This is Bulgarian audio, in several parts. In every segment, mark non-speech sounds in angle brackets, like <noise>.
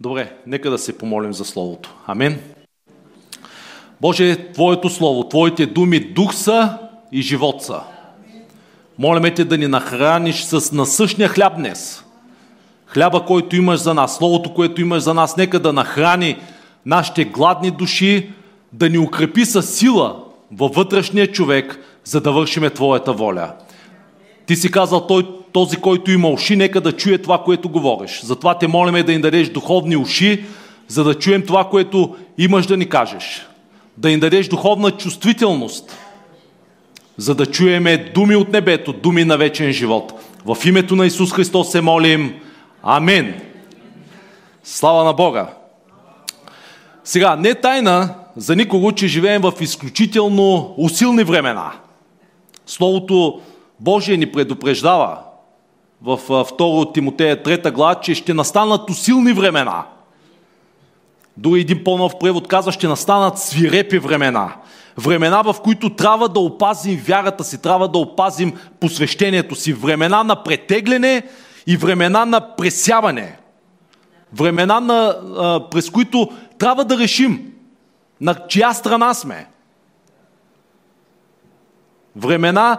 Добре, нека да се помолим за Словото. Амин. Боже, Твоето Слово, Твоите думи дух са и живот са. Молиме Те да ни нахраниш с насъщния хляб днес. Хляба, който имаш за нас, Словото, което имаш за нас, нека да нахрани нашите гладни души, да ни укрепи със сила във вътрешния човек, за да вършиме Твоята воля. Ти си казал, той, този, който има уши, нека да чуе това, което говориш. Затова те молиме да им дадеш духовни уши, за да чуем това, което имаш да ни кажеш. Да им дадеш духовна чувствителност, за да чуеме думи от небето, думи на вечен живот. В името на Исус Христос се молим. Амин. Слава на Бога. Сега, не тайна за никого, че живеем в изключително усилни времена. Словото Божие ни предупреждава в 2 Тимотея 3 глава, че ще настанат усилни времена. Дори един по-нов превод казва, ще настанат свирепи времена. Времена, в които трябва да опазим вярата си, трябва да опазим посвещението си. Времена на претегляне и времена на пресяване. Времена, на, през които трябва да решим на чия страна сме. Времена,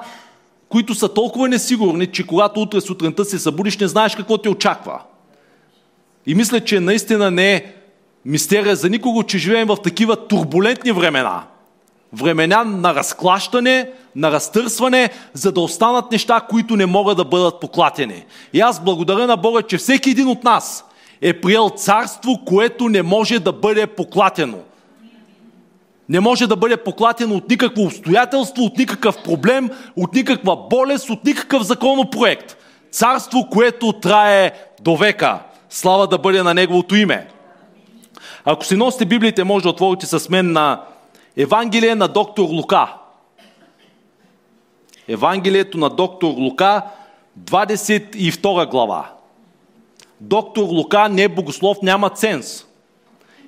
които са толкова несигурни, че когато утре сутринта се събудиш, не знаеш какво те очаква. И мисля, че наистина не е мистерия за никого, че живеем в такива турбулентни времена. Времена на разклащане, на разтърсване, за да останат неща, които не могат да бъдат поклатени. И аз благодаря на Бога, че всеки един от нас е приел царство, което не може да бъде поклатено не може да бъде поклатено от никакво обстоятелство, от никакъв проблем, от никаква болест, от никакъв законопроект. Царство, което трае до века. Слава да бъде на Неговото име. Ако си носите Библиите, може да отворите с мен на Евангелие на доктор Лука. Евангелието на доктор Лука, 22 глава. Доктор Лука не е богослов, няма ценз.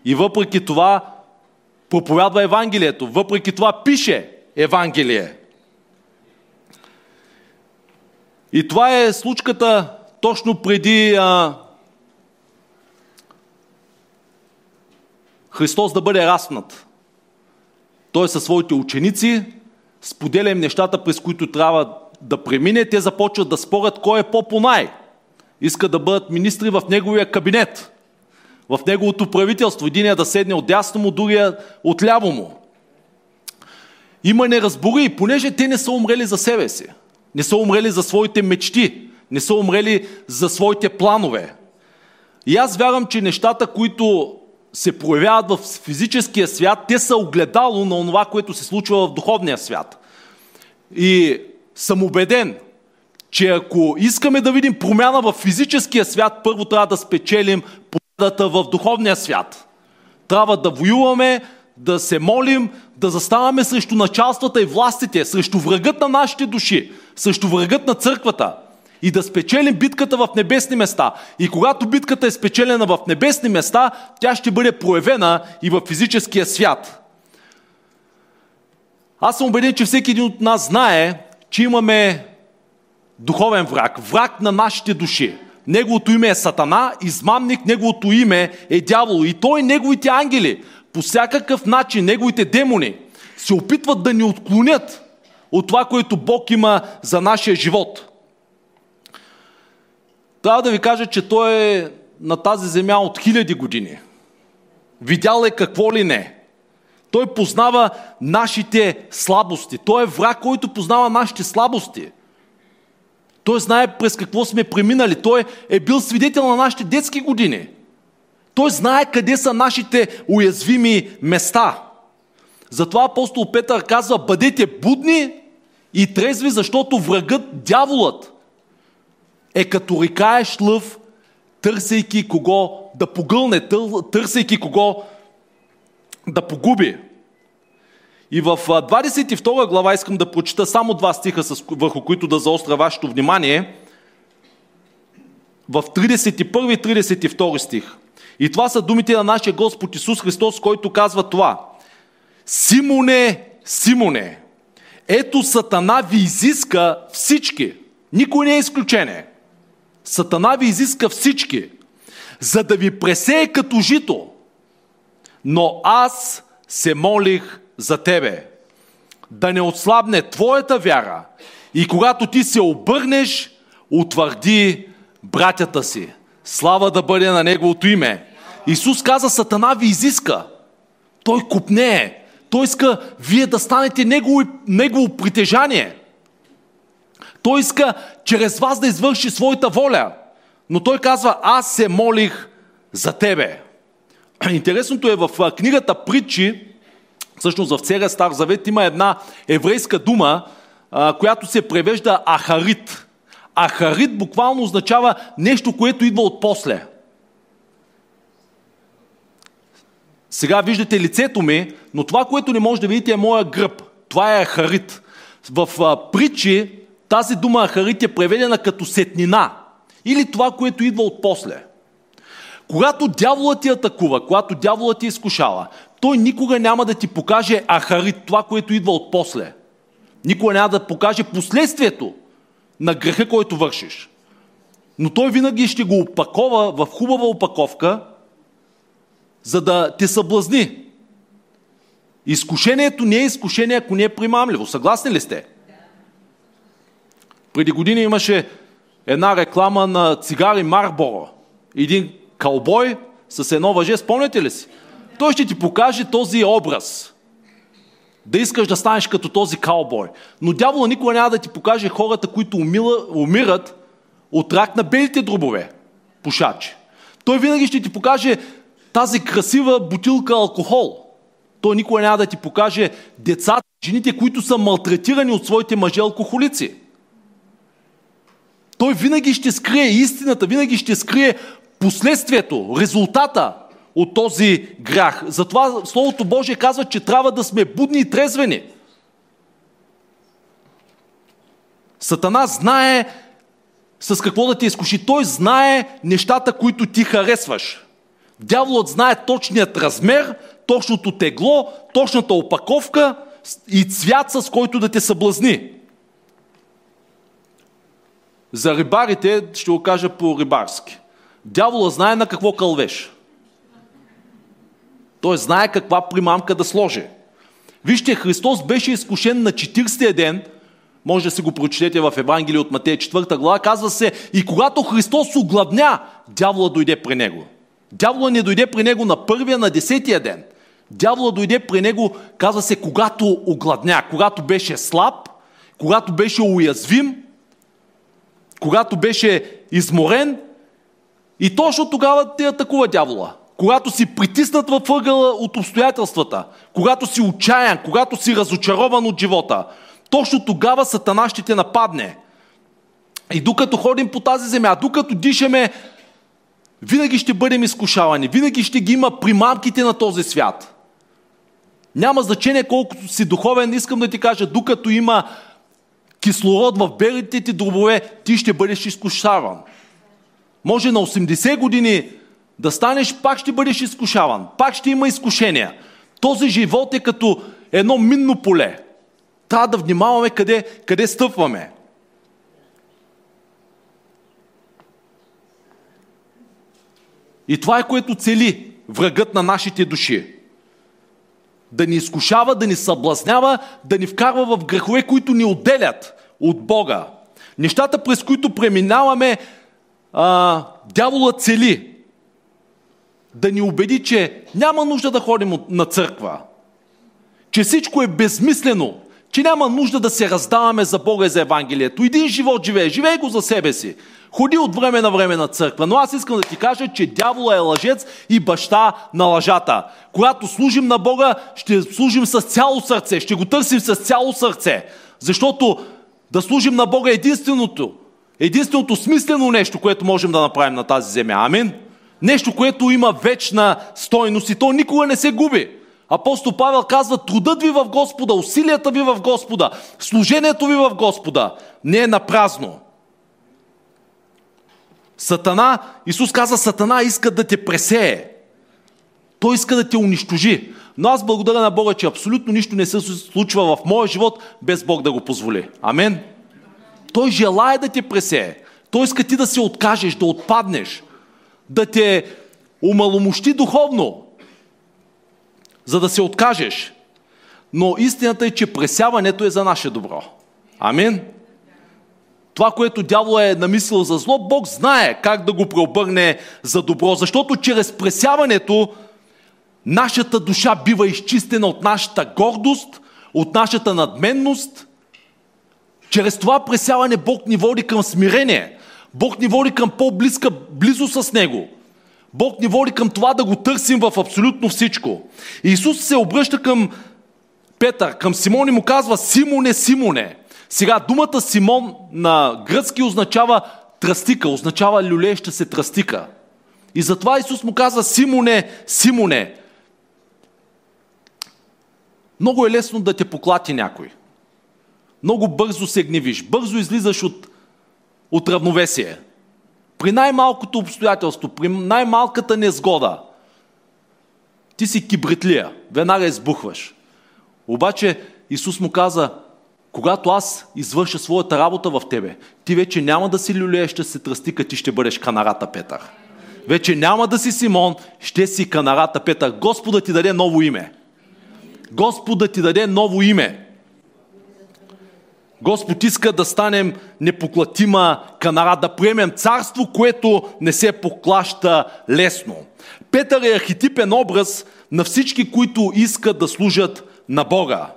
И въпреки това проповядва Евангелието. Въпреки това пише Евангелие. И това е случката точно преди а, Христос да бъде разпнат. Той със своите ученици споделя им нещата, през които трябва да премине. Те започват да спорят кой е по-понай. Иска да бъдат министри в неговия кабинет в неговото правителство. Единия да седне от дясно му, другия от ляво му. Има неразбори, понеже те не са умрели за себе си. Не са умрели за своите мечти. Не са умрели за своите планове. И аз вярвам, че нещата, които се проявяват в физическия свят, те са огледало на това, което се случва в духовния свят. И съм убеден, че ако искаме да видим промяна в физическия свят, първо трябва да спечелим в духовния свят. Трябва да воюваме, да се молим, да заставаме срещу началствата и властите, срещу врагът на нашите души, срещу врагът на църквата и да спечелим битката в небесни места. И когато битката е спечелена в небесни места, тя ще бъде проявена и в физическия свят. Аз съм убеден, че всеки един от нас знае, че имаме духовен враг, враг на нашите души. Неговото име е Сатана, измамник, неговото име е дявол. И той неговите ангели, по всякакъв начин, неговите демони, се опитват да ни отклонят от това, което Бог има за нашия живот. Трябва да ви кажа, че той е на тази земя от хиляди години. Видял е какво ли не. Той познава нашите слабости. Той е враг, който познава нашите слабости. Той знае през какво сме преминали. Той е бил свидетел на нашите детски години. Той знае къде са нашите уязвими места. Затова апостол Петър казва, бъдете будни и трезви, защото врагът, дяволът, е като рекаеш лъв, търсейки кого да погълне, търсейки кого да погуби. И в 22 глава искам да прочита само два стиха, върху които да заостря вашето внимание. В 31 и 32 стих. И това са думите на нашия Господ Исус Христос, който казва това. Симоне, Симоне, ето Сатана ви изиска всички. Никой не е изключение. Сатана ви изиска всички, за да ви пресее като жито. Но аз се молих за тебе, да не отслабне твоята вяра и когато ти се обърнеш, утвърди братята си. Слава да бъде на Неговото име. Исус каза, Сатана ви изиска. Той купнее. Той иска вие да станете негово, негово притежание. Той иска чрез вас да извърши своята воля. Но той казва, аз се молих за тебе. <clears throat> Интересното е в книгата Притчи, всъщност в целия Стар Завет има една еврейска дума, която се превежда Ахарит. Ахарит буквално означава нещо, което идва от после. Сега виждате лицето ми, но това, което не може да видите е моя гръб. Това е Ахарит. В а, притчи тази дума Ахарит е преведена като сетнина. Или това, което идва от после. Когато дяволът ти атакува, когато дяволът ти изкушава, той никога няма да ти покаже Ахарит, това, което идва от после. Никога няма да покаже последствието на греха, който вършиш. Но той винаги ще го опакова в хубава опаковка, за да те съблазни. Изкушението не е изкушение, ако не е примамливо. Съгласни ли сте? Преди години имаше една реклама на цигари Марборо. Един калбой с едно въже, спомняте ли си? Той ще ти покаже този образ. Да искаш да станеш като този каубой. Но дявола никога няма да ти покаже хората, които умила, умират от рак на белите дробове. Пушачи. Той винаги ще ти покаже тази красива бутилка алкохол. Той никога няма да ти покаже децата, жените, които са малтретирани от своите мъже алкохолици. Той винаги ще скрие истината, винаги ще скрие последствието, резултата от този грях. Затова Словото Божие казва, че трябва да сме будни и трезвени. Сатана знае с какво да те изкуши. Той знае нещата, които ти харесваш. Дяволът знае точният размер, точното тегло, точната опаковка и цвят, с който да те съблазни. За рибарите ще го кажа по рибарски. Дявола знае на какво кълвеш. Той знае каква примамка да сложи. Вижте, Христос беше изкушен на 40-я ден, може да си го прочетете в Евангелие от Матея 4 глава, казва се, и когато Христос огладня, дявола дойде при него. Дявола не дойде при него на първия, на десетия ден. Дявола дойде при него, казва се, когато огладня, когато беше слаб, когато беше уязвим, когато беше изморен и точно тогава те атакува дявола. Когато си притиснат във ъгъла от обстоятелствата, когато си отчаян, когато си разочарован от живота, точно тогава Сатана ще те нападне. И докато ходим по тази земя, докато дишаме, винаги ще бъдем изкушавани, винаги ще ги има примамките на този свят. Няма значение колкото си духовен, искам да ти кажа, докато има кислород в белите ти дробове, ти ще бъдеш изкушаван. Може на 80 години да станеш, пак ще бъдеш изкушаван. Пак ще има изкушения. Този живот е като едно минно поле. Трябва да внимаваме къде, къде стъпваме. И това е което цели врагът на нашите души. Да ни изкушава, да ни съблазнява, да ни вкарва в грехове, които ни отделят от Бога. Нещата, през които преминаваме, а, дявола цели да ни убеди, че няма нужда да ходим на църква, че всичко е безмислено, че няма нужда да се раздаваме за Бога и за Евангелието. Един живот живее, живее го за себе си. Ходи от време на време на църква. Но аз искам да ти кажа, че дявола е лъжец и баща на лъжата. Когато служим на Бога, ще служим с цяло сърце, ще го търсим с цяло сърце. Защото да служим на Бога е единственото, единственото смислено нещо, което можем да направим на тази земя. Амин. Нещо, което има вечна стойност и то никога не се губи. Апостол Павел казва, трудът ви в Господа, усилията ви в Господа, служението ви в Господа не е на празно. Сатана, Исус каза, Сатана иска да те пресее. Той иска да те унищожи. Но аз благодаря на Бога, че абсолютно нищо не се случва в моя живот, без Бог да го позволи. Амен. Той желая да те пресее. Той иска ти да се откажеш, да отпаднеш. Да те умаломощи духовно, за да се откажеш. Но истината е, че пресяването е за наше добро. Амин. Това, което дявол е намислил за зло, Бог знае как да го преобърне за добро, защото чрез пресяването нашата душа бива изчистена от нашата гордост, от нашата надменност. Чрез това пресяване Бог ни води към смирение. Бог ни води към по-близка близо с Него. Бог ни води към това да го търсим в абсолютно всичко. Исус се обръща към Петър, към Симон и му казва Симоне, Симоне. Сега думата Симон на гръцки означава тръстика, означава люлееща се тръстика. И затова Исус му казва Симоне, Симоне. Много е лесно да те поклати някой. Много бързо се гневиш, бързо излизаш от, от равновесие. При най-малкото обстоятелство, при най-малката незгода, ти си кибритлия, веднага избухваш. Обаче Исус му каза, когато аз извърша своята работа в тебе, ти вече няма да си люлееща се тръстика, ти ще бъдеш канарата Петър. Вече няма да си Симон, ще си канарата Петър. Господа ти даде ново име. Господа ти даде ново име. Господ иска да станем непоклатима канара, да приемем царство, което не се поклаща лесно. Петър е архетипен образ на всички, които искат да служат на Бога.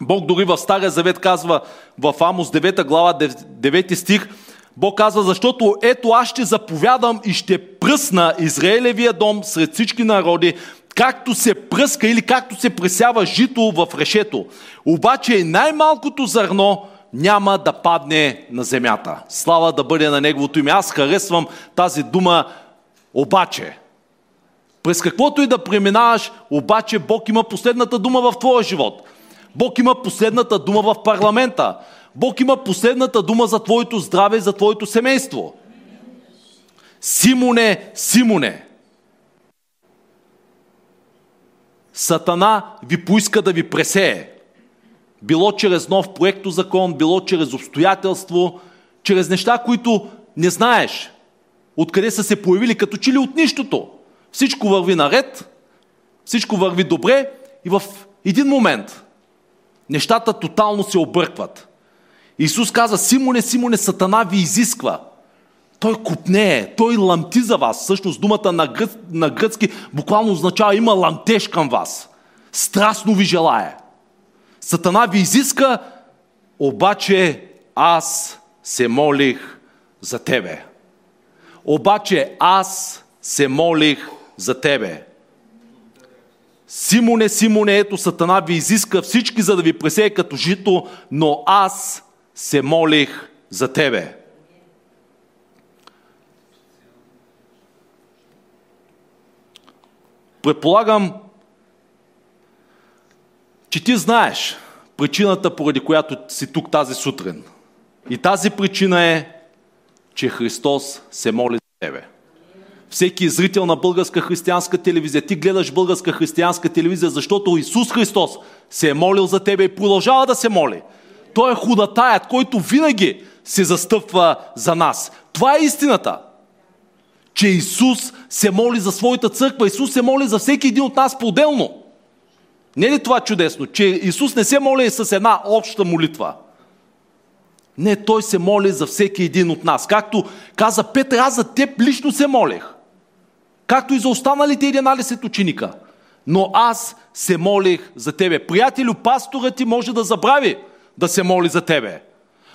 Бог дори в Стария Завет казва в Амос 9 глава 9 стих, Бог казва, защото ето аз ще заповядам и ще пръсна Израелевия дом сред всички народи, както се пръска или както се пресява жито в решето. Обаче най-малкото зърно няма да падне на земята. Слава да бъде на Неговото име. Аз харесвам тази дума обаче. През каквото и да преминаваш, обаче Бог има последната дума в твоя живот. Бог има последната дума в парламента. Бог има последната дума за твоето здраве и за твоето семейство. Симоне, Симоне, Сатана ви поиска да ви пресее. Било чрез нов проекто закон, било чрез обстоятелство, чрез неща, които не знаеш откъде са се появили, като че ли от нищото. Всичко върви наред, всичко върви добре и в един момент нещата тотално се объркват. Исус каза, Симоне, Симоне, Сатана ви изисква. Той купнее, той ламти за вас. Всъщност думата на, гръц, на гръцки буквално означава има ламтеж към вас. Страстно ви желая. Сатана ви изиска, обаче аз се молих за тебе. Обаче аз се молих за тебе. Симоне, Симоне, ето Сатана ви изиска всички, за да ви пресее като жито, но аз се молих за тебе. Предполагам, че ти знаеш причината, поради която си тук тази сутрин. И тази причина е, че Христос се моли за тебе. Всеки зрител на българска християнска телевизия, ти гледаш българска християнска телевизия, защото Исус Христос се е молил за тебе и продължава да се моли. Той е худатаят, който винаги се застъпва за нас. Това е истината че Исус се моли за своята църква, Исус се моли за всеки един от нас по-отделно. Не е ли това чудесно, че Исус не се моли с една обща молитва? Не, Той се моли за всеки един от нас. Както каза Петър, аз за теб лично се молех. Както и за останалите 11 ученика. Но аз се молих за тебе. Приятелю, пасторът ти може да забрави да се моли за тебе.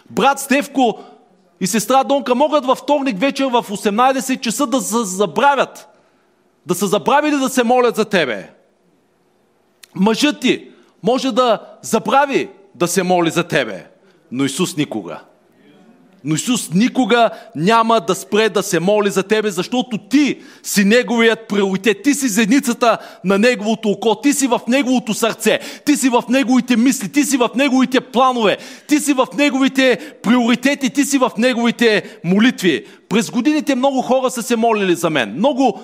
Брат Стевко и сестра Донка могат във вторник вечер в 18 часа да се забравят. Да са забравили да се молят за тебе. Мъжът ти може да забрави да се моли за тебе, но Исус никога. Но Исус никога няма да спре да се моли за тебе, защото ти си Неговият приоритет. Ти си зеницата на Неговото око. Ти си в Неговото сърце. Ти си в Неговите мисли. Ти си в Неговите планове. Ти си в Неговите приоритети. Ти си в Неговите молитви. През годините много хора са се молили за мен. Много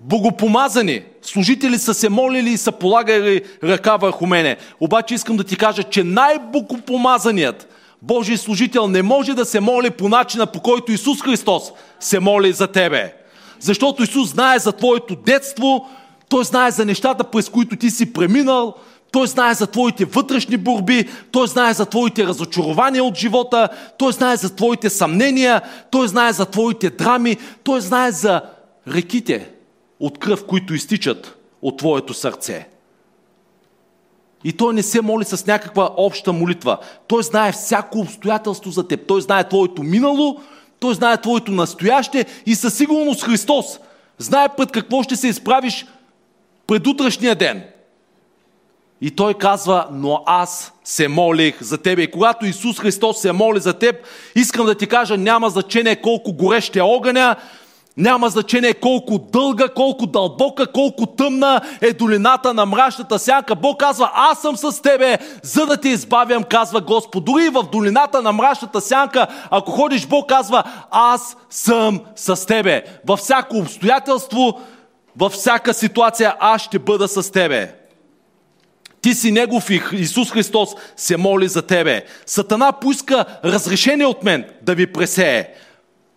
богопомазани служители са се молили и са полагали ръка върху мене. Обаче искам да ти кажа, че най-богопомазаният Божий служител не може да се моли по начина, по който Исус Христос се моли за тебе. Защото Исус знае за твоето детство, Той знае за нещата, през които ти си преминал, той знае за твоите вътрешни борби, Той знае за твоите разочарования от живота, Той знае за твоите съмнения, Той знае за твоите драми, Той знае за реките от кръв, които изтичат от твоето сърце. И той не се моли с някаква обща молитва. Той знае всяко обстоятелство за теб. Той знае твоето минало, той знае твоето настояще и със сигурност Христос знае пред какво ще се изправиш пред утрешния ден. И той казва, но аз се молих за тебе. И когато Исус Христос се моли за теб, искам да ти кажа, няма значение колко горещ е огъня, няма значение колко дълга, колко дълбока, колко тъмна е долината на мрачната сянка. Бог казва, аз съм с тебе, за да те избавям, казва Господ. Дори в долината на мрачната сянка, ако ходиш, Бог казва, аз съм с тебе. Във всяко обстоятелство, във всяка ситуация, аз ще бъда с тебе. Ти си Негов и Исус Христос се моли за тебе. Сатана поиска разрешение от мен да ви пресее.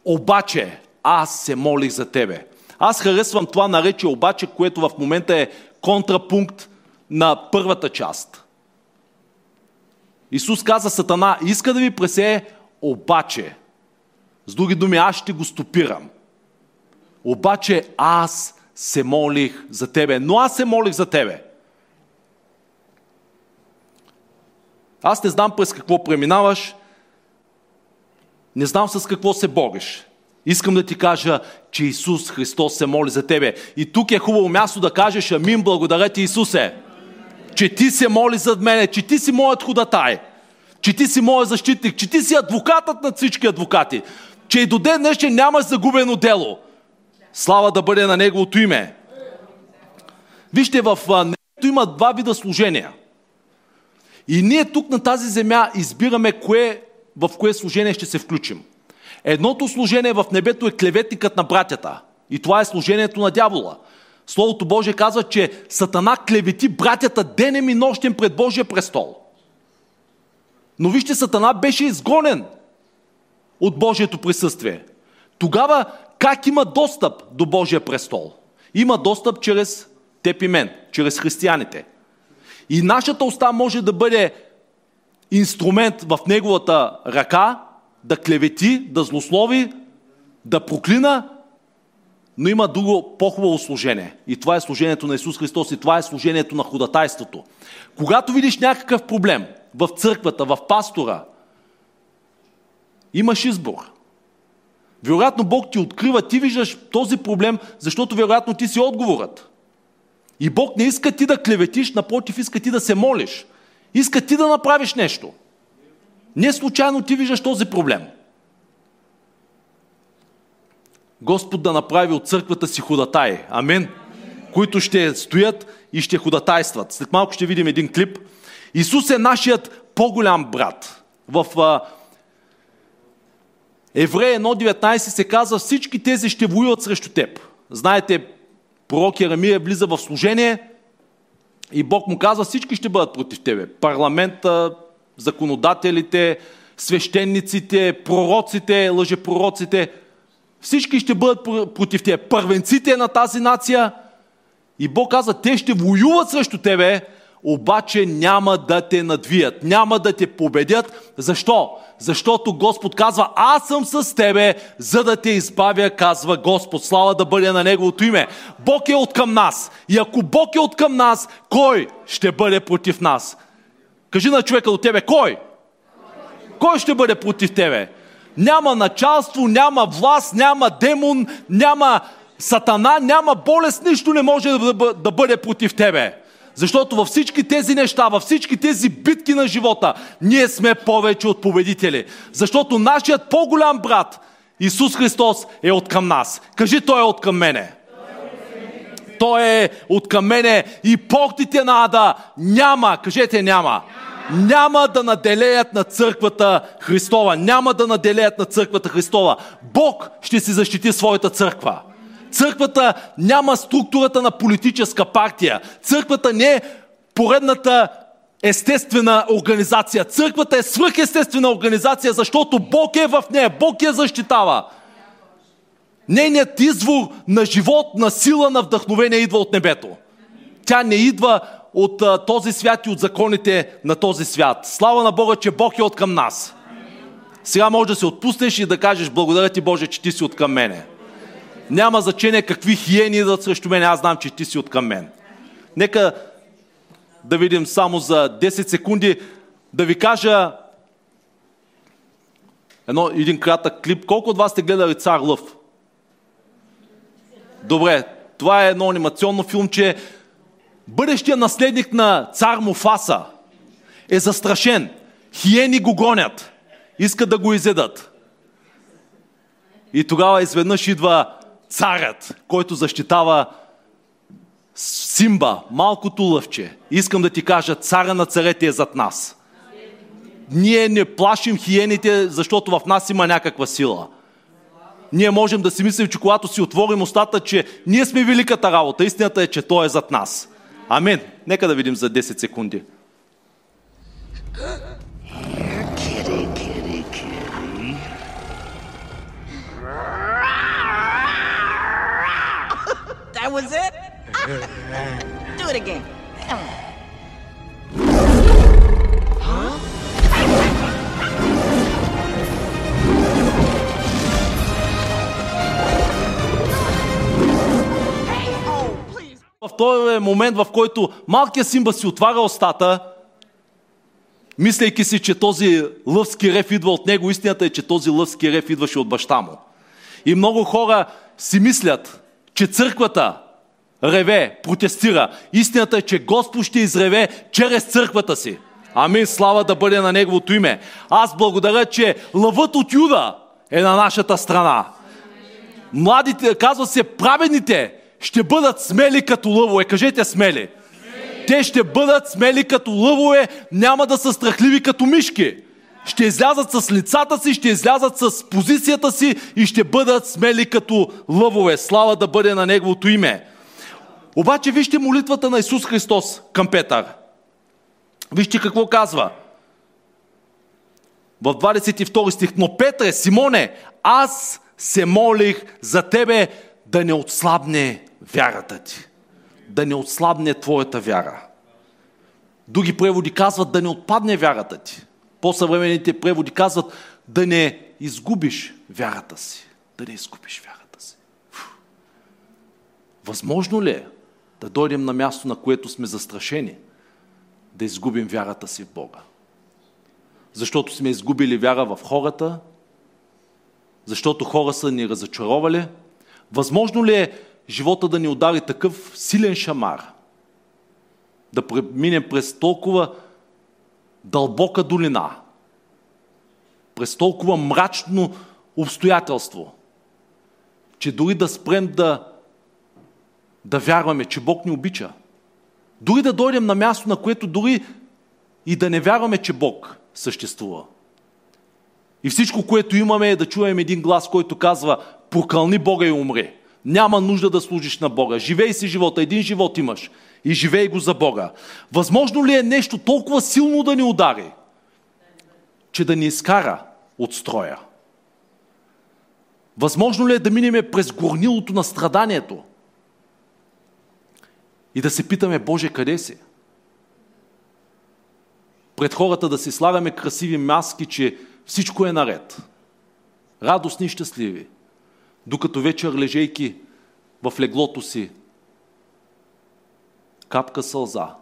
Обаче, аз се молих за тебе. Аз харесвам това наречие обаче, което в момента е контрапункт на първата част. Исус каза Сатана, иска да ви пресее, обаче. С други думи, аз ще го стопирам. Обаче аз се молих за тебе. Но аз се молих за тебе. Аз не знам през какво преминаваш, не знам с какво се бориш. Искам да ти кажа, че Исус Христос се моли за тебе. И тук е хубаво място да кажеш Амин, благодаря ти Исусе. Че ти се моли зад мене, че ти си моят ходатай, че ти си моят защитник, че ти си адвокатът на всички адвокати, че и до ден днешен нямаш загубено дело. Слава да бъде на Неговото име. Вижте, в небето има два вида служения – и ние тук на тази земя избираме кое, в кое служение ще се включим. Едното служение в небето е клеветникът на братята. И това е служението на дявола. Словото Божие казва, че Сатана клевети братята денем и нощем пред Божия престол. Но вижте, Сатана беше изгонен от Божието присъствие. Тогава как има достъп до Божия престол? Има достъп чрез теб и мен, чрез християните – и нашата уста може да бъде инструмент в неговата ръка, да клевети, да злослови, да проклина, но има друго по-хубаво служение. И това е служението на Исус Христос и това е служението на ходатайството. Когато видиш някакъв проблем в църквата, в пастора, имаш избор. Вероятно Бог ти открива, ти виждаш този проблем, защото вероятно ти си отговорът. И Бог не иска ти да клеветиш, напротив, иска ти да се молиш. Иска ти да направиш нещо. Не случайно ти виждаш този проблем. Господ да направи от църквата си ходатай. Амин. Които ще стоят и ще ходатайстват. След малко ще видим един клип. Исус е нашият по-голям брат. В Еврея 1.19 се казва всички тези ще воюват срещу теб. Знаете, пророк Еремия влиза в служение и Бог му казва, всички ще бъдат против тебе. Парламента, законодателите, свещениците, пророците, лъжепророците, всички ще бъдат против тебе. Първенците на тази нация. И Бог казва, те ще воюват срещу тебе, обаче няма да те надвият, няма да те победят. Защо? Защото Господ казва, аз съм с тебе, за да те избавя, казва Господ. Слава да бъде на Неговото име. Бог е от към нас. И ако Бог е от към нас, кой ще бъде против нас? Кажи на човека до тебе, кой? Кой ще бъде против тебе? Няма началство, няма власт, няма демон, няма сатана, няма болест, нищо не може да бъде против тебе. Защото във всички тези неща, във всички тези битки на живота, ние сме повече от победители. Защото нашият по-голям брат, Исус Христос, е от към нас. Кажи, Той е от към мене. Той е от към мене и портите на ада няма, кажете няма, няма да наделеят на църквата Христова. Няма да наделеят на църквата Христова. Бог ще си защити своята църква. Църквата няма структурата на политическа партия. Църквата не е поредната естествена организация. Църквата е свръхестествена организация, защото Бог е в нея, Бог я защитава. Нейният извор на живот, на сила, на вдъхновение идва от небето. Тя не идва от а, този свят и от законите на този свят. Слава на Бога, че Бог е от към нас. Сега може да се отпуснеш и да кажеш, благодаря ти Боже, че ти си от към мене. Няма значение какви хиени идват срещу мен, аз знам, че ти си от към мен. Нека да видим само за 10 секунди, да ви кажа едно, един кратък клип. Колко от вас сте гледали Цар Лъв? Добре, това е едно анимационно филмче. Бъдещия наследник на цар Муфаса е застрашен. Хиени го гонят. Искат да го изедат. И тогава изведнъж идва царят, който защитава Симба, малкото лъвче. Искам да ти кажа, царя на царете е зад нас. Ние не плашим хиените, защото в нас има някаква сила. Ние можем да си мислим, че когато си отворим устата, че ние сме великата работа. Истината е, че Той е зад нас. Амин. Нека да видим за 10 секунди. That was it? Do it again. Момент, в който малкият Симба си отваря устата, мислейки си, че този лъвски рев идва от него, истината е, че този лъвски рев идваше от баща му. И много хора си мислят, че църквата реве, протестира. Истината е, че Господ ще изреве чрез църквата си. Амин, слава да бъде на Неговото име. Аз благодаря, че лъвът от Юда е на нашата страна. Младите, казва се, праведните ще бъдат смели като лъвове. Кажете смели. Те ще бъдат смели като лъвове, няма да са страхливи като мишки. Ще излязат с лицата си, ще излязат с позицията си и ще бъдат смели като лъвове. Слава да бъде на Неговото име. Обаче вижте молитвата на Исус Христос към Петър. Вижте какво казва. В 22 стих. Но Петре, Симоне, аз се молих за тебе да не отслабне вярата ти. Да не отслабне твоята вяра. Други преводи казват да не отпадне вярата ти. По-съвременните преводи казват да не изгубиш вярата си. Да не изгубиш вярата си. Фу. Възможно ли е да дойдем на място, на което сме застрашени, да изгубим вярата си в Бога? Защото сме изгубили вяра в хората, защото хора са ни разочаровали. Възможно ли е живота да ни удари такъв силен шамар, да преминем през толкова дълбока долина, през толкова мрачно обстоятелство, че дори да спрем да, да вярваме, че Бог ни обича. Дори да дойдем на място, на което дори и да не вярваме, че Бог съществува. И всичко, което имаме е да чуем един глас, който казва прокълни Бога и умри. Няма нужда да служиш на Бога. Живей си живота. Един живот имаш. И живей го за Бога. Възможно ли е нещо толкова силно да ни удари, че да ни изкара от строя? Възможно ли е да минеме през горнилото на страданието и да се питаме, Боже, къде си? Пред хората да си слагаме красиви маски, че всичко е наред. Радостни и щастливи. Докато вечер лежейки в леглото си, капка сълза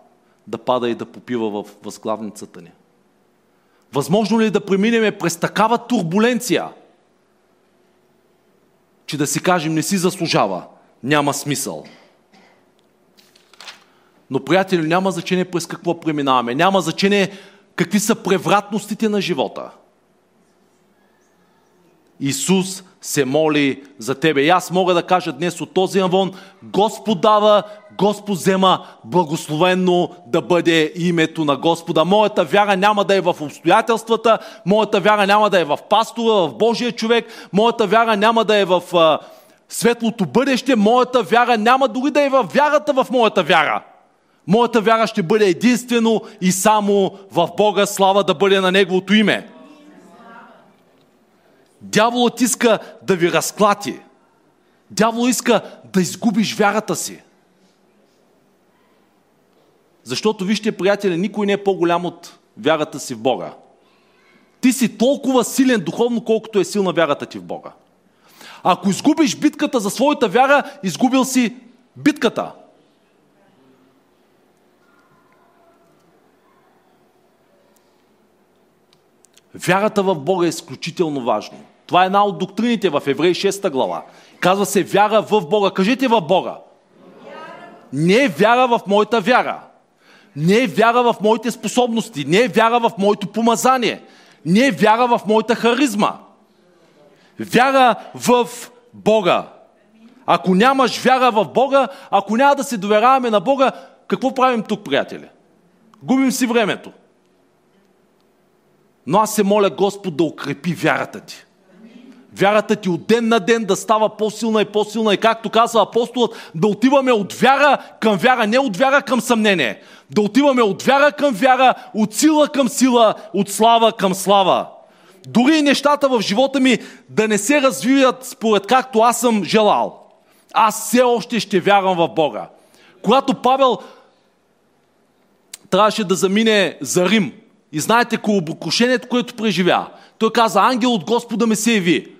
да пада и да попива в възглавницата ни. Възможно ли е да преминеме през такава турбуленция, че да си кажем не си заслужава, няма смисъл. Но, приятели, няма значение през какво преминаваме. Няма значение какви са превратностите на живота – Исус се моли за тебе. И аз мога да кажа днес от този навон, Господ дава, Господ взема, благословенно да бъде името на Господа. Моята вяра няма да е в обстоятелствата, моята вяра няма да е в пастора, в Божия човек, моята вяра няма да е в а, светлото бъдеще, моята вяра няма дори да е в вярата в моята вяра. Моята вяра ще бъде единствено и само в Бога, слава да бъде на Неговото име. Дяволът иска да ви разклати. Дявол иска да изгубиш вярата си. Защото, вижте, приятели, никой не е по-голям от вярата си в Бога. Ти си толкова силен духовно, колкото е силна вярата ти в Бога. Ако изгубиш битката за своята вяра, изгубил си битката. Вярата в Бога е изключително важна. Това е една от доктрините в Еврей 6 глава. Казва се вяра в Бога. Кажете в Бога. Не е вяра в моята вяра. Не е вяра в моите способности. Не е вяра в моето помазание. Не е вяра в моята харизма. Вяра в Бога. Ако нямаш вяра в Бога, ако няма да се доверяваме на Бога, какво правим тук, приятели? Губим си времето. Но аз се моля Господ да укрепи вярата ти. Вярата ти от ден на ден да става по-силна и по-силна и както казва апостолът, да отиваме от вяра към вяра, не от вяра към съмнение. Да отиваме от вяра към вяра, от сила към сила, от слава към слава. Дори и нещата в живота ми да не се развият според както аз съм желал. Аз все още ще вярвам в Бога. Когато Павел трябваше да замине за Рим, и знаете колобокрушението, което преживя. Той каза, ангел от Господа ме се яви.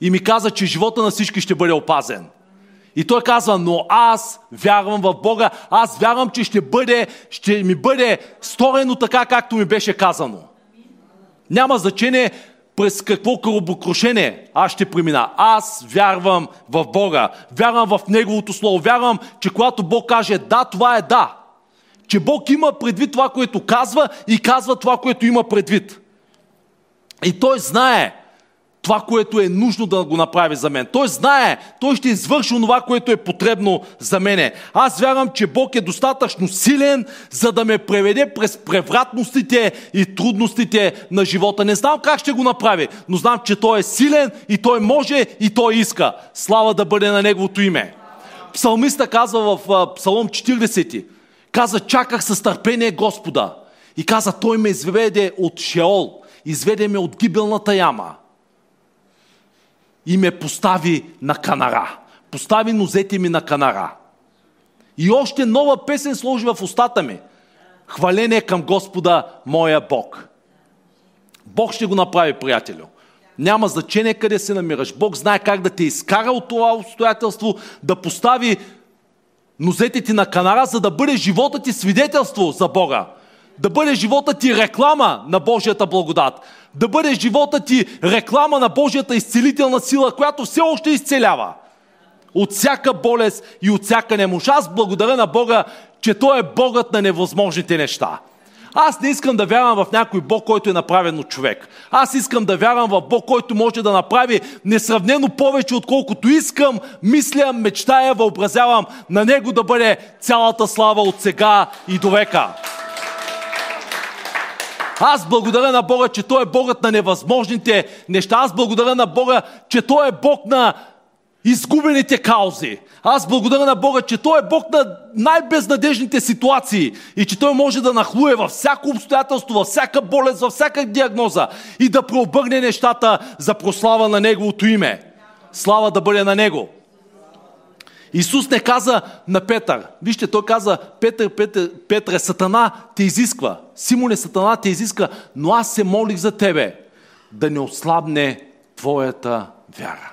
И ми каза, че живота на всички ще бъде опазен. И той казва, но аз вярвам в Бога, аз вярвам, че ще, бъде, ще ми бъде сторено така, както ми беше казано. Няма значение през какво кръбокрушение аз ще премина. Аз вярвам в Бога, вярвам в Неговото Слово, вярвам, че когато Бог каже да, това е да. Че Бог има предвид това, което казва и казва това, което има предвид. И той знае, това, което е нужно да го направи за мен. Той знае, той ще извърши това, което е потребно за мене. Аз вярвам, че Бог е достатъчно силен, за да ме преведе през превратностите и трудностите на живота. Не знам как ще го направи, но знам, че Той е силен и Той може и Той иска. Слава да бъде на Неговото име. Псалмиста казва в Псалом 40, каза, чаках с търпение Господа. И каза, Той ме изведе от Шеол, изведе ме от гибелната яма и ме постави на канара. Постави нозете ми на канара. И още нова песен сложи в устата ми. Хваление към Господа, моя Бог. Бог ще го направи, приятелю. Няма значение къде се намираш. Бог знае как да те изкара от това обстоятелство, да постави нозете ти на канара, за да бъде живота ти свидетелство за Бога да бъде живота ти реклама на Божията благодат. Да бъде живота ти реклама на Божията изцелителна сила, която все още изцелява. От всяка болест и от всяка немощ. Аз благодаря на Бога, че Той е Богът на невъзможните неща. Аз не искам да вярвам в някой Бог, който е направен от човек. Аз искам да вярвам в Бог, който може да направи несравнено повече, отколкото искам, мисля, мечтая, въобразявам на Него да бъде цялата слава от сега и до века. Аз благодаря на Бога, че Той е Богът на невъзможните неща. Аз благодаря на Бога, че Той е Бог на изгубените каузи. Аз благодаря на Бога, че Той е Бог на най-безнадежните ситуации и че Той може да нахлуе във всяко обстоятелство, във всяка болест, във всяка диагноза и да преобърне нещата за прослава на Неговото име. Слава да бъде на Него. Исус не каза на Петър, вижте, той каза, Петър, Петър, Петре, Сатана те изисква, Симоне, Сатана те изиска, но аз се молих за тебе, да не ослабне твоята вяра.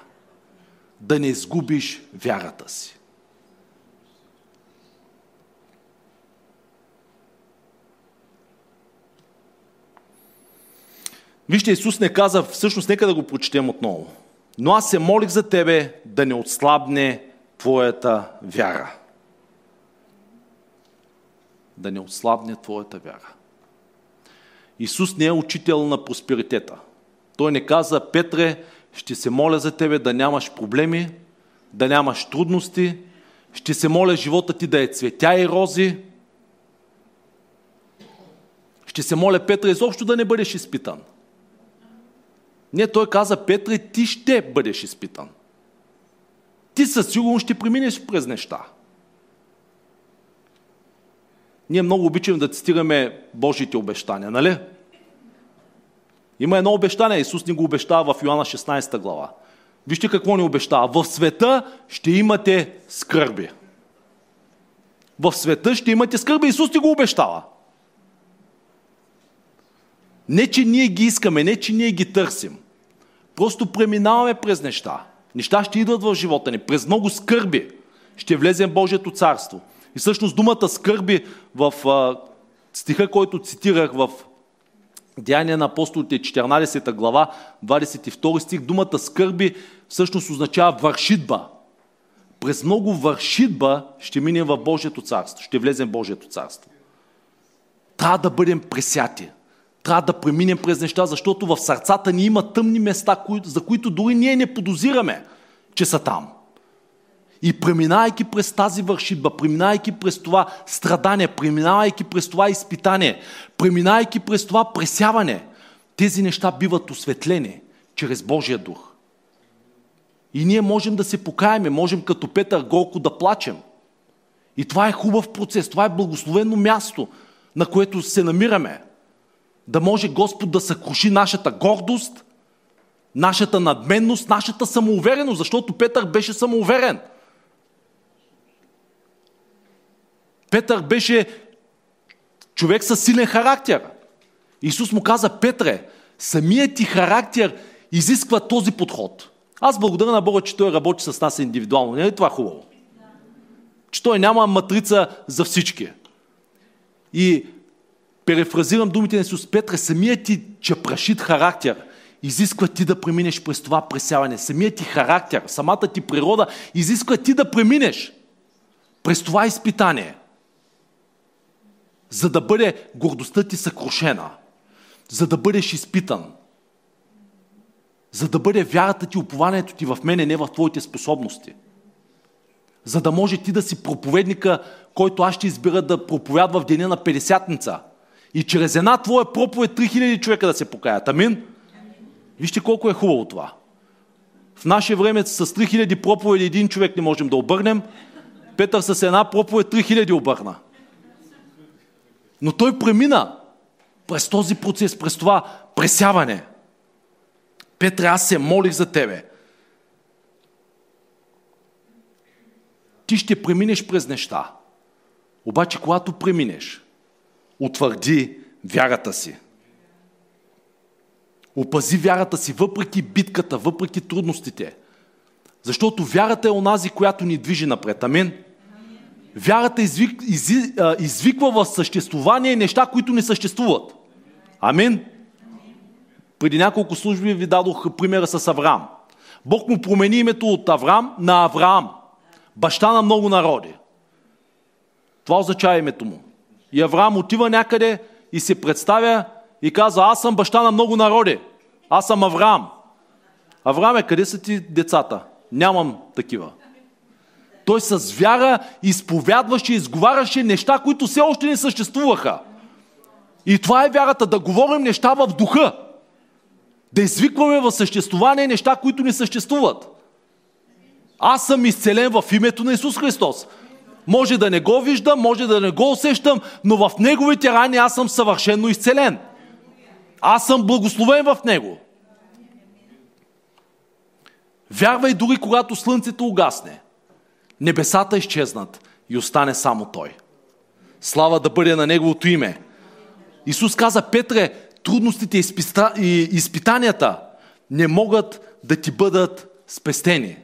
Да не изгубиш вярата си. Вижте, Исус не каза, всъщност нека да го прочетем отново. Но аз се молих за тебе да не отслабне твоята вяра. Да не отслабне твоята вяра. Исус не е учител на просперитета. Той не каза, Петре, ще се моля за тебе да нямаш проблеми, да нямаш трудности, ще се моля живота ти да е цветя и рози. Ще се моля Петре изобщо да не бъдеш изпитан. Не, той каза, Петре, ти ще бъдеш изпитан ти със сигурност ще преминеш през неща. Ние много обичаме да цитираме Божите обещания, нали? Има едно обещание, Исус ни го обещава в Йоанна 16 глава. Вижте какво ни обещава. В света ще имате скърби. В света ще имате скърби. Исус ти го обещава. Не, че ние ги искаме, не, че ние ги търсим. Просто преминаваме през неща. Неща ще идват в живота ни. През много скърби ще влезем в Божието царство. И всъщност думата скърби в а, стиха, който цитирах в Деяния на апостолите 14 глава, 22 стих, думата скърби всъщност означава вършитба. През много вършитба ще минем в Божието царство, ще влезем в Божието царство. Трябва да бъдем пресяти. Трябва да преминем през неща, защото в сърцата ни има тъмни места, за които дори ние не подозираме, че са там. И преминавайки през тази вършитба, преминавайки през това страдание, преминавайки през това изпитание, преминавайки през това пресяване, тези неща биват осветлени чрез Божия дух. И ние можем да се покаяме, можем като Петър Голко да плачем. И това е хубав процес, това е благословено място, на което се намираме. Да може Господ да съкруши нашата гордост, нашата надменност, нашата самоувереност, защото Петър беше самоуверен – Петър беше човек с силен характер. Исус му каза, Петре, самият ти характер изисква този подход. Аз благодаря на Бога, че Той работи с нас индивидуално. Не е ли това хубаво? Че Той няма матрица за всички. И перефразирам думите на Исус Петре, самият ти чепрашит характер изисква ти да преминеш през това пресяване. Самият ти характер, самата ти природа изисква ти да преминеш през това изпитание – за да бъде гордостта ти съкрушена, за да бъдеш изпитан, за да бъде вярата ти, упованието ти в мене, не в твоите способности. За да може ти да си проповедника, който аз ще избера да проповядва в деня на 50-ница. И чрез една твоя проповед 3000 човека да се покаят. Амин? Вижте колко е хубаво това. В наше време с 3000 проповеди един човек не можем да обърнем. Петър с една проповед 3000 обърна. Но той премина през този процес, през това пресяване. Петре, аз се молих за тебе. Ти ще преминеш през неща. Обаче, когато преминеш, утвърди вярата си. Опази вярата си, въпреки битката, въпреки трудностите. Защото вярата е онази, която ни движи напред. Амин. Вярата извик, из, извиква в съществувание неща, които не съществуват. Амин. Преди няколко служби ви дадох примера с Авраам. Бог му промени името от Авраам на Авраам, баща на много народи. Това означава името му. И Авраам отива някъде и се представя и казва, аз съм баща на много народи. Аз съм Авраам. Авраам е, къде са ти децата? Нямам такива. Той с вяра изповядваше, изговаряше неща, които все още не съществуваха. И това е вярата, да говорим неща в духа. Да извикваме в съществуване неща, които не съществуват. Аз съм изцелен в името на Исус Христос. Може да не го виждам, може да не го усещам, но в Неговите рани аз съм съвършенно изцелен. Аз съм благословен в Него. Вярвай дори когато слънцето угасне. Небесата изчезнат и остане само Той. Слава да бъде на Неговото име. Исус каза, Петре, трудностите и изпитанията не могат да ти бъдат спестени.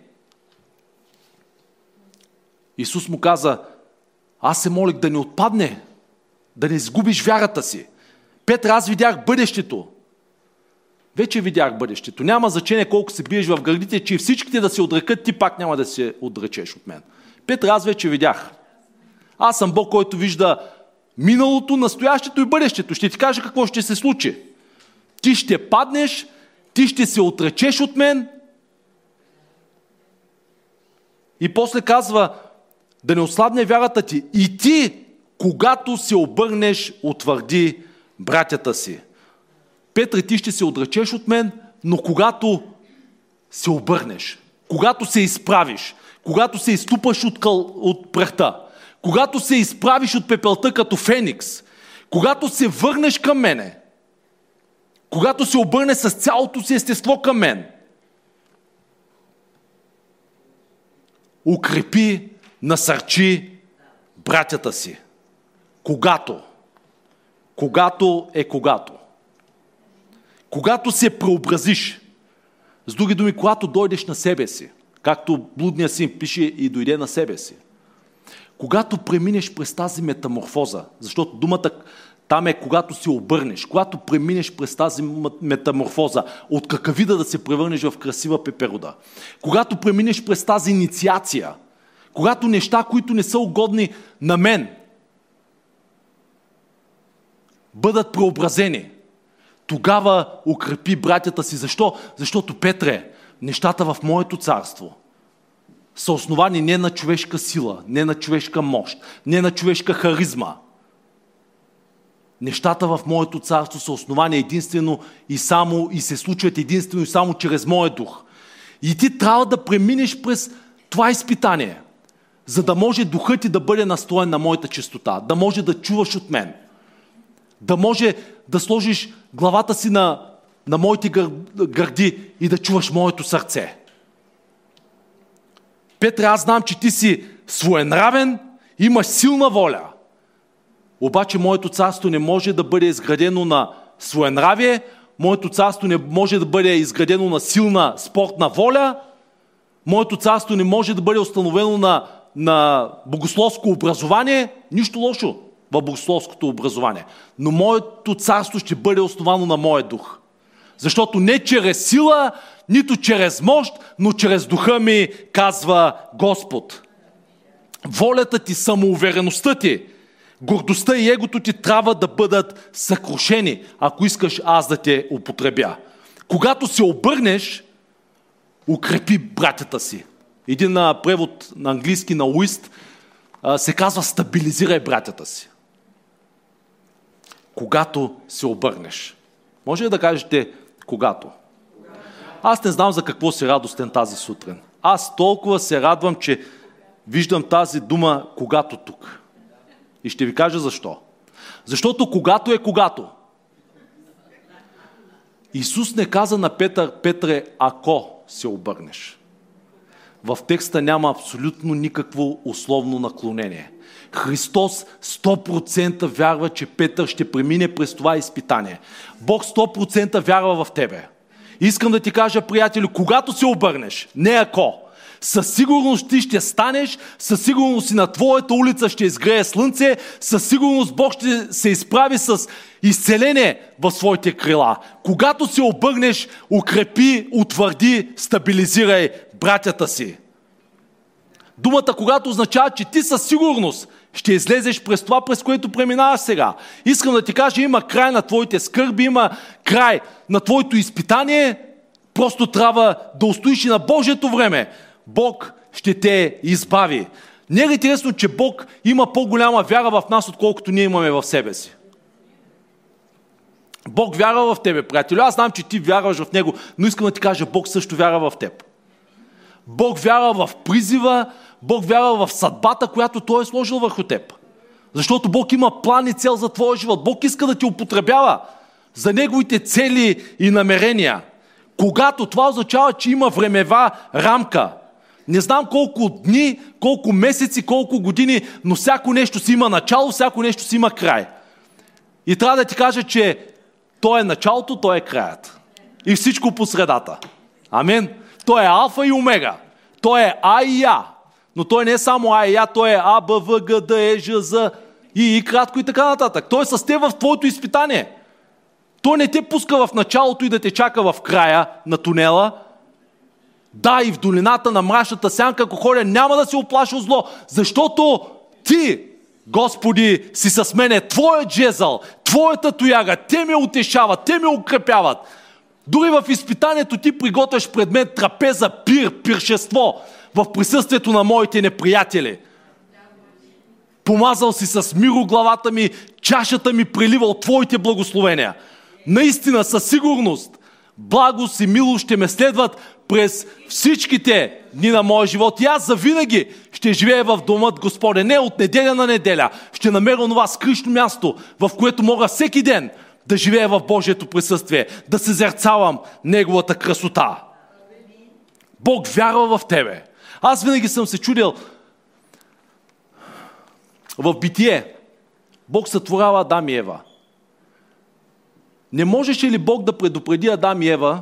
Исус му каза, аз се молих да не отпадне, да не изгубиш вярата си. Петре, аз видях бъдещето. Вече видях бъдещето. Няма значение колко се биеш в гърдите, че всичките да се отрекат, ти пак няма да се отречеш от мен. Петър, аз вече видях. Аз съм Бог, който вижда миналото, настоящето и бъдещето. Ще ти кажа какво ще се случи. Ти ще паднеш, ти ще се отречеш от мен. И после казва, да не ослабне вярата ти. И ти, когато се обърнеш, утвърди братята си. Петре, ти ще се отречеш от мен, но когато се обърнеш, когато се изправиш, когато се изтупаш от, къл, от прахта, когато се изправиш от пепелта като феникс, когато се върнеш към мене, когато се обърне с цялото си естество към мен, укрепи, насърчи братята си. Когато. Когато е когато. Когато се преобразиш. С други думи, когато дойдеш на себе си. Както блудния син пише и дойде на себе си. Когато преминеш през тази метаморфоза, защото думата там е когато се обърнеш, когато преминеш през тази метаморфоза, от какавида да се превърнеш в красива пеперода. Когато преминеш през тази инициация, когато неща, които не са угодни на мен, бъдат преобразени, тогава укрепи братята си. Защо? Защото, Петре, нещата в моето царство са основани не на човешка сила, не на човешка мощ, не на човешка харизма – Нещата в моето царство са основани единствено и само и се случват единствено и само чрез моя дух. И ти трябва да преминеш през това изпитание, за да може духът ти да бъде настроен на моята чистота, да може да чуваш от мен, да може да сложиш главата си на, на моите гърди и да чуваш моето сърце. Петре, аз знам, че ти си своенравен, имаш силна воля – обаче моето царство не може да бъде изградено на своенравие, моето царство не може да бъде изградено на силна спортна воля, моето царство не може да бъде установено на, на богословско образование, нищо лошо в богословското образование. Но моето царство ще бъде основано на моя дух. Защото не чрез сила, нито чрез мощ, но чрез духа ми, казва Господ. Волята ти, самоувереността ти, гордостта и егото ти трябва да бъдат съкрушени, ако искаш аз да те употребя. Когато се обърнеш, укрепи братята си. Един превод на английски на Уист се казва стабилизирай братята си. Когато се обърнеш. Може ли да кажете когато? Аз не знам за какво се радостен тази сутрин. Аз толкова се радвам, че виждам тази дума когато тук. И ще ви кажа защо. Защото когато е когато. Исус не каза на Петър, Петре, ако се обърнеш. В текста няма абсолютно никакво условно наклонение. Христос 100% вярва, че Петър ще премине през това изпитание. Бог 100% вярва в тебе. Искам да ти кажа, приятели, когато се обърнеш, не ако, със сигурност ти ще станеш, със сигурност и на твоята улица ще изгрее слънце, със сигурност Бог ще се изправи с изцеление в своите крила. Когато се обърнеш, укрепи, утвърди, стабилизирай братята си. Думата когато означава, че ти със сигурност ще излезеш през това, през което преминаваш сега. Искам да ти кажа, има край на твоите скърби, има край на твоето изпитание. Просто трябва да устоиш и на Божието време. Бог ще те избави. Не е интересно, че Бог има по-голяма вяра в нас, отколкото ние имаме в себе си? Бог вярва в тебе, приятели. Аз знам, че ти вярваш в Него, но искам да ти кажа, Бог също вярва в теб. Бог вярва в призива, Бог вярва в съдбата, която Той е сложил върху теб. Защото Бог има план и цел за твоя живот. Бог иска да ти употребява за Неговите цели и намерения. Когато това означава, че има времева рамка. Не знам колко дни, колко месеци, колко години, но всяко нещо си има начало, всяко нещо си има край. И трябва да ти кажа, че то е началото, то е краят. И всичко по средата. Амин. Той е алфа и омега. Той е А и Я. Но той не е само А и Я, той е А, Б, В, Г, Д, Е, Ж, З и, и кратко и така нататък. Той е с теб в твоето изпитание. Той не те пуска в началото и да те чака в края на тунела, да, и в долината на мрачната сянка, ако ходя, няма да се оплаша зло, защото ти, Господи, си с мене, Твоят джезъл, Твоята тояга, те ме утешават, те ме укрепяват. Дори в изпитанието ти приготвяш пред мен трапеза, пир, пиршество в присъствието на моите неприятели. Помазал си с миро главата ми, чашата ми прилива от Твоите благословения. Наистина, със сигурност, благост и милост ще ме следват през всичките дни на моя живот. И аз завинаги ще живея в домът Господен. Не от неделя на неделя. Ще намеря това скришно място, в което мога всеки ден да живея в Божието присъствие, да се зерцавам Неговата красота. Бог вярва в тебе. Аз винаги съм се чудил в битие. Бог сътворява Адам и Ева. Не можеше ли Бог да предупреди Адам и Ева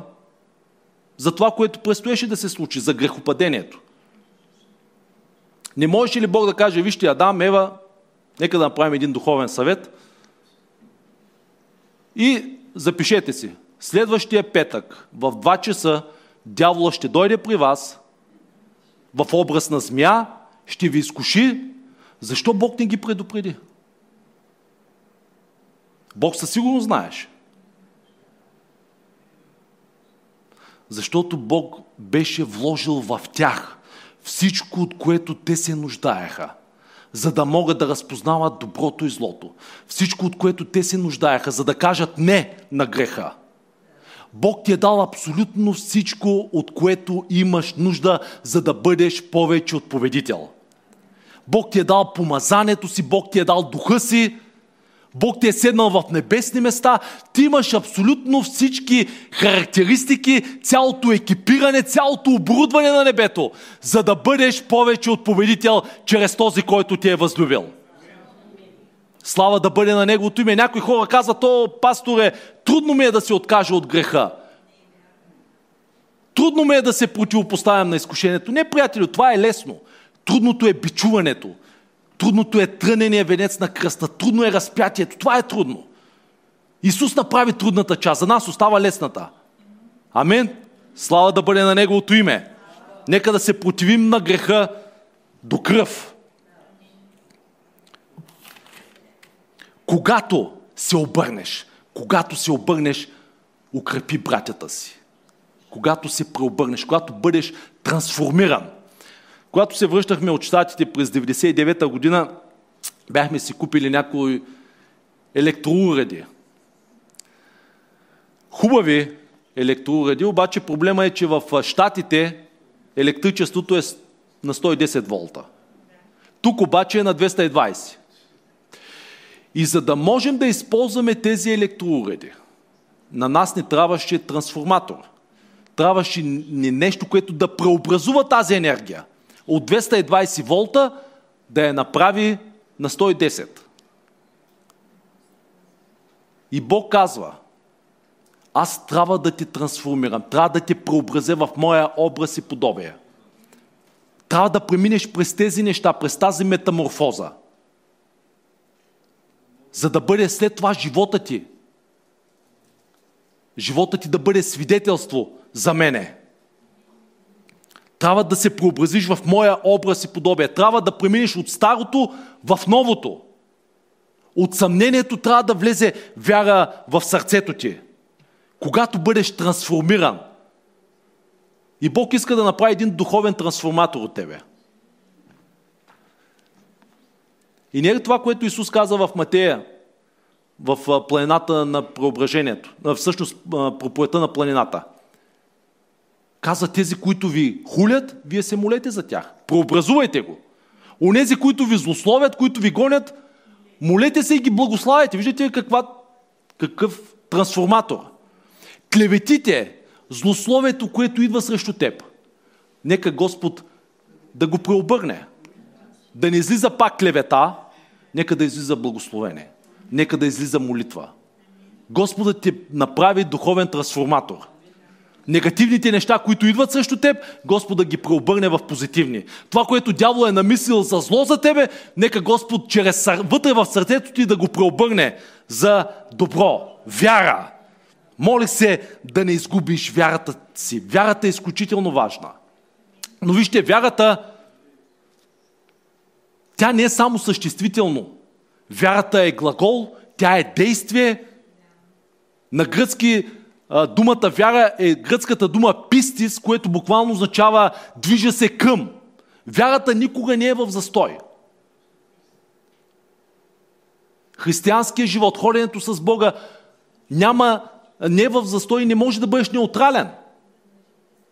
за това, което предстоеше да се случи, за грехопадението? Не можеше ли Бог да каже, вижте, Адам, Ева, нека да направим един духовен съвет и запишете си, следващия петък в 2 часа дявола ще дойде при вас в образ на змия, ще ви изкуши. Защо Бог не ги предупреди? Бог със сигурност знаеш. Защото Бог беше вложил в тях всичко, от което те се нуждаеха, за да могат да разпознават доброто и злото. Всичко, от което те се нуждаеха, за да кажат не на греха. Бог ти е дал абсолютно всичко, от което имаш нужда, за да бъдеш повече от победител. Бог ти е дал помазането си, Бог ти е дал духа си, Бог ти е седнал в небесни места, ти имаш абсолютно всички характеристики, цялото екипиране, цялото оборудване на небето, за да бъдеш повече от победител чрез този, който ти е възлюбил. Слава да бъде на Неговото име. Някои хора казват, о, пасторе, трудно ми е да се откажа от греха. Трудно ми е да се противопоставям на изкушението. Не, приятели, това е лесно. Трудното е бичуването. Трудното е трънения венец на кръста. Трудно е разпятието. Това е трудно. Исус направи трудната част. За нас остава лесната. Амин. Слава да бъде на Неговото име. Нека да се противим на греха до кръв. Когато се обърнеш, когато се обърнеш, укрепи братята си. Когато се преобърнеш, когато бъдеш трансформиран. Когато се връщахме от щатите през 99-та година, бяхме си купили някои електроуреди. Хубави електроуреди, обаче проблема е, че в щатите електричеството е на 110 волта. Тук обаче е на 220. И за да можем да използваме тези електроуреди, на нас не трябваше трансформатор. Трябваше ни нещо, което да преобразува тази енергия. От 220 волта да я направи на 110. И Бог казва, аз трябва да те трансформирам, трябва да те преобразя в моя образ и подобие. Трябва да преминеш през тези неща, през тази метаморфоза за да бъде след това живота ти. Живота ти да бъде свидетелство за мене. Трябва да се преобразиш в моя образ и подобие. Трябва да преминеш от старото в новото. От съмнението трябва да влезе вяра в сърцето ти. Когато бъдеш трансформиран. И Бог иска да направи един духовен трансформатор от тебе. И не е това, което Исус каза в Матея, в планината на преображението, всъщност проповета на планината. Каза тези, които ви хулят, вие се молете за тях. Преобразувайте го. Онези, които ви злословят, които ви гонят, молете се и ги благославяйте. Виждате каква, какъв трансформатор. Клеветите, злословието, което идва срещу теб. Нека Господ да го преобърне. Да не излиза пак клевета, нека да излиза благословение. Нека да излиза молитва. Господът ти направи духовен трансформатор. Негативните неща, които идват срещу теб, Господ да ги преобърне в позитивни. Това, което дявол е намислил за зло за тебе, нека Господ чрез вътре в сърцето ти да го преобърне за добро. Вяра. Моли се да не изгубиш вярата си. Вярата е изключително важна. Но вижте, вярата тя не е само съществително. Вярата е глагол, тя е действие. На гръцки думата вяра е гръцката дума пистис, което буквално означава движа се към. Вярата никога не е в застой. Християнският живот, ходенето с Бога няма, не е в застой не може да бъдеш неутрален.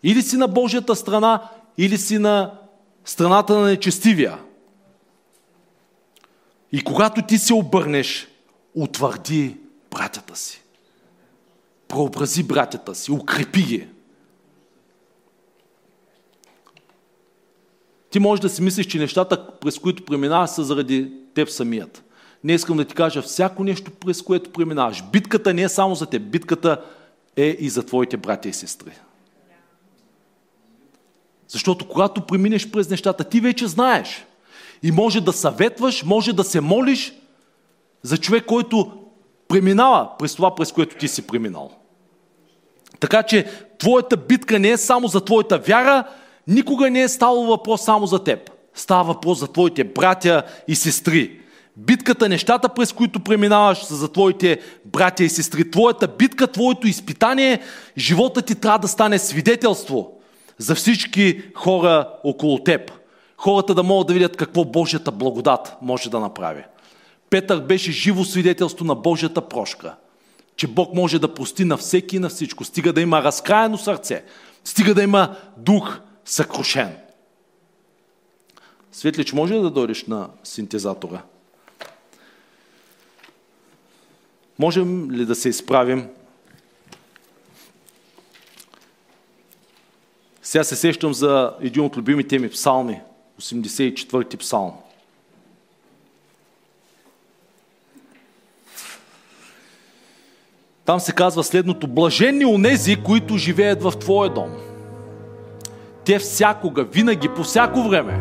Или си на Божията страна, или си на страната на нечестивия. И когато ти се обърнеш, утвърди братята си. Прообрази братята си, укрепи ги. Ти можеш да си мислиш, че нещата, през които преминаваш, са заради теб самият. Не искам да ти кажа всяко нещо, през което преминаваш. Битката не е само за теб, битката е и за твоите братя и сестри. Защото когато преминеш през нещата, ти вече знаеш. И може да съветваш, може да се молиш за човек, който преминава през това, през което ти си преминал. Така че твоята битка не е само за твоята вяра, никога не е ставало въпрос само за теб. Става въпрос за твоите братя и сестри. Битката, нещата, през които преминаваш, са за твоите братя и сестри. Твоята битка, твоето изпитание, живота ти трябва да стане свидетелство за всички хора около теб. Хората да могат да видят какво Божията благодат може да направи. Петър беше живо свидетелство на Божията прошка. Че Бог може да прости на всеки и на всичко. Стига да има разкраено сърце. Стига да има дух съкрушен. Светлич, може ли да дойдеш на синтезатора? Можем ли да се изправим? Сега се сещам за един от любимите ми псалми, 84-ти псалм. Там се казва следното. Блаженни онези, които живеят в Твоя дом. Те всякога, винаги, по всяко време.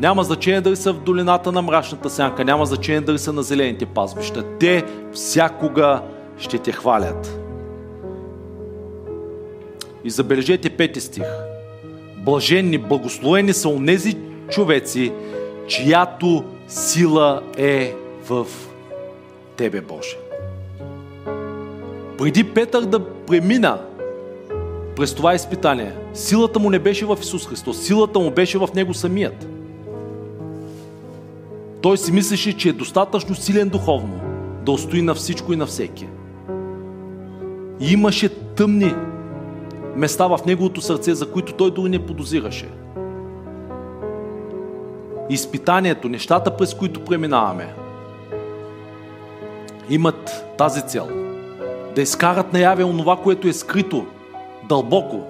Няма значение дали са в долината на мрачната сянка, няма значение дали са на зелените пазбища. Те всякога ще те хвалят. И забележете пети стих. Блаженни, благословени са онези човеци, чиято сила е в Тебе, Боже. Преди Петър да премина през това изпитание, силата му не беше в Исус Христос, силата му беше в Него самият. Той си мислеше, че е достатъчно силен духовно да устои на всичко и на всеки. И имаше тъмни места в неговото сърце, за които той дори не подозираше. Изпитанието, нещата, през които преминаваме, имат тази цел. Да изкарат наяве онова, което е скрито дълбоко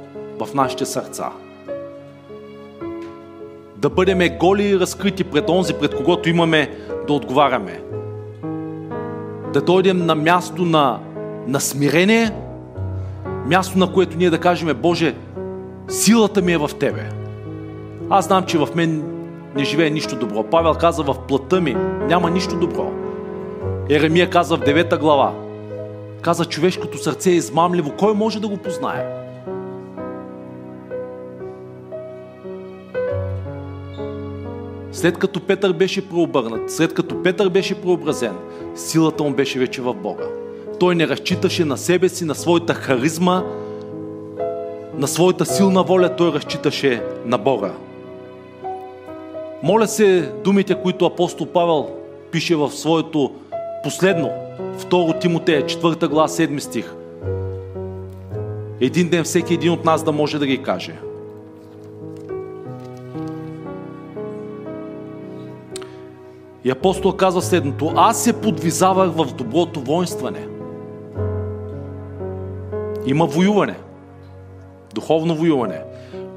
в нашите сърца. Да бъдем голи и разкрити пред онзи, пред когото имаме да отговаряме. Да дойдем на място на, на смирение, място на което ние да кажем, Боже, силата ми е в Тебе. Аз знам, че в мен не живее нищо добро. Павел каза, в плътта ми няма нищо добро. Еремия каза в 9 глава, каза, човешкото сърце е измамливо. Кой може да го познае? След като Петър беше преобърнат, след като Петър беше преобразен, силата му беше вече в Бога. Той не разчиташе на себе си, на своята харизма, на своята силна воля, той разчиташе на Бога. Моля се думите, които апостол Павел пише в своето последно, второ Тимотея, 4 глава, 7 стих. Един ден всеки един от нас да може да ги каже. И апостол казва следното. Аз се подвизавах в доброто воинстване – има воюване. Духовно воюване.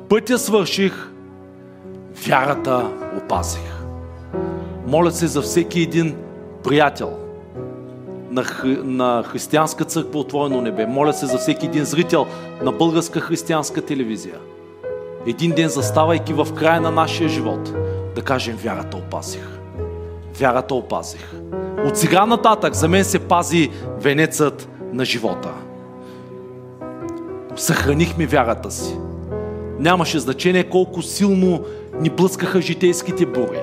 Пътя свърших, вярата опазих. Моля се за всеки един приятел на, хри... на християнска църква Отворено небе. Моля се за всеки един зрител на българска християнска телевизия. Един ден заставайки в края на нашия живот, да кажем вярата опазих. Вярата опазих. От сега нататък за мен се пази венецът на живота съхранихме вярата си. Нямаше значение колко силно ни блъскаха житейските бури.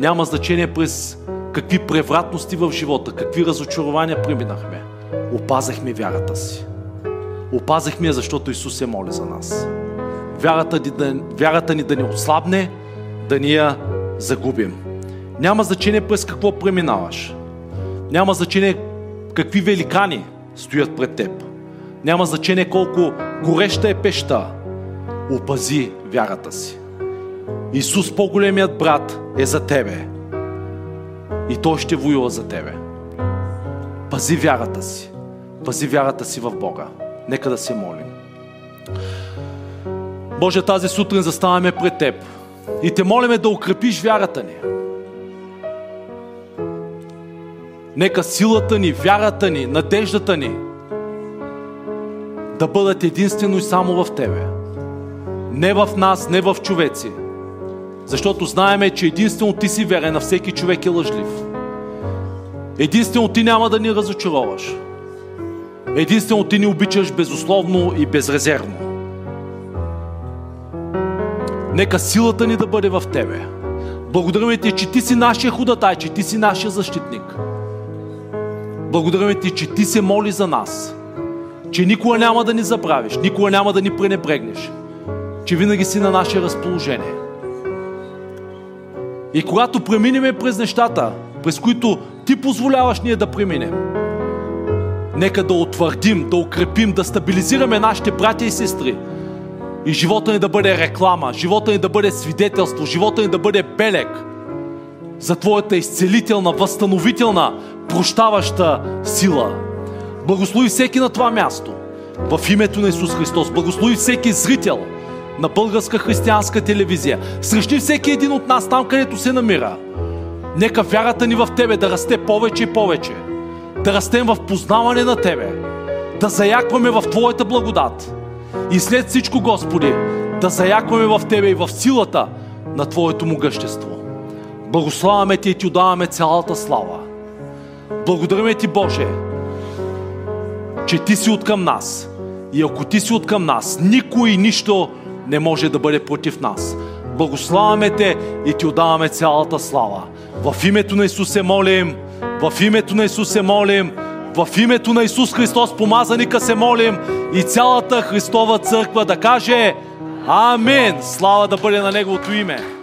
Няма значение през какви превратности в живота, какви разочарования преминахме. Опазахме вярата си. Опазахме я, защото Исус се моли за нас. Вярата ни, да, вярата ни да не ослабне, да ни я загубим. Няма значение през какво преминаваш. Няма значение какви великани стоят пред теб. Няма значение колко гореща е пеща. Опази вярата си. Исус, по-големият брат, е за тебе. И Той ще воюва за тебе. Пази вярата си. Пази вярата си в Бога. Нека да се молим. Боже, тази сутрин заставаме пред Теб и Те молиме да укрепиш вярата ни. Нека силата ни, вярата ни, надеждата ни да бъдат единствено и само в Тебе. Не в нас, не в човеци. Защото знаеме, че единствено Ти си верен, на всеки човек е лъжлив. Единствено Ти няма да ни разочароваш. Единствено Ти ни обичаш безусловно и безрезервно. Нека силата ни да бъде в Тебе. Благодарим Ти, че Ти си нашия ходатай, че Ти си нашия защитник. Благодарим Ти, че Ти се моли за нас. Че никога няма да ни забравиш, никога няма да ни пренебрегнеш. Че винаги си на наше разположение. И когато преминеме през нещата, през които Ти позволяваш ние да преминем, нека да утвърдим, да укрепим, да стабилизираме нашите братя и сестри. И живота ни да бъде реклама, живота ни да бъде свидетелство, живота ни да бъде белег за Твоята изцелителна, възстановителна, прощаваща сила. Благослови всеки на това място. В името на Исус Христос. Благослови всеки зрител на българска християнска телевизия. Срещни всеки един от нас там, където се намира. Нека вярата ни в Тебе да расте повече и повече. Да растем в познаване на Тебе. Да заякваме в Твоята благодат. И след всичко, Господи, да заякваме в Тебе и в силата на Твоето могъщество. Благославяме Ти и Ти отдаваме цялата слава. Благодариме Ти, Боже, че Ти си от към нас. И ако Ти си от към нас, никой и нищо не може да бъде против нас. Благославяме Те и Ти отдаваме цялата слава. В името на Исус се молим, в името на Исус се молим, в името на Исус Христос, помазаника се молим и цялата Христова църква да каже Амин! Слава да бъде на Неговото име!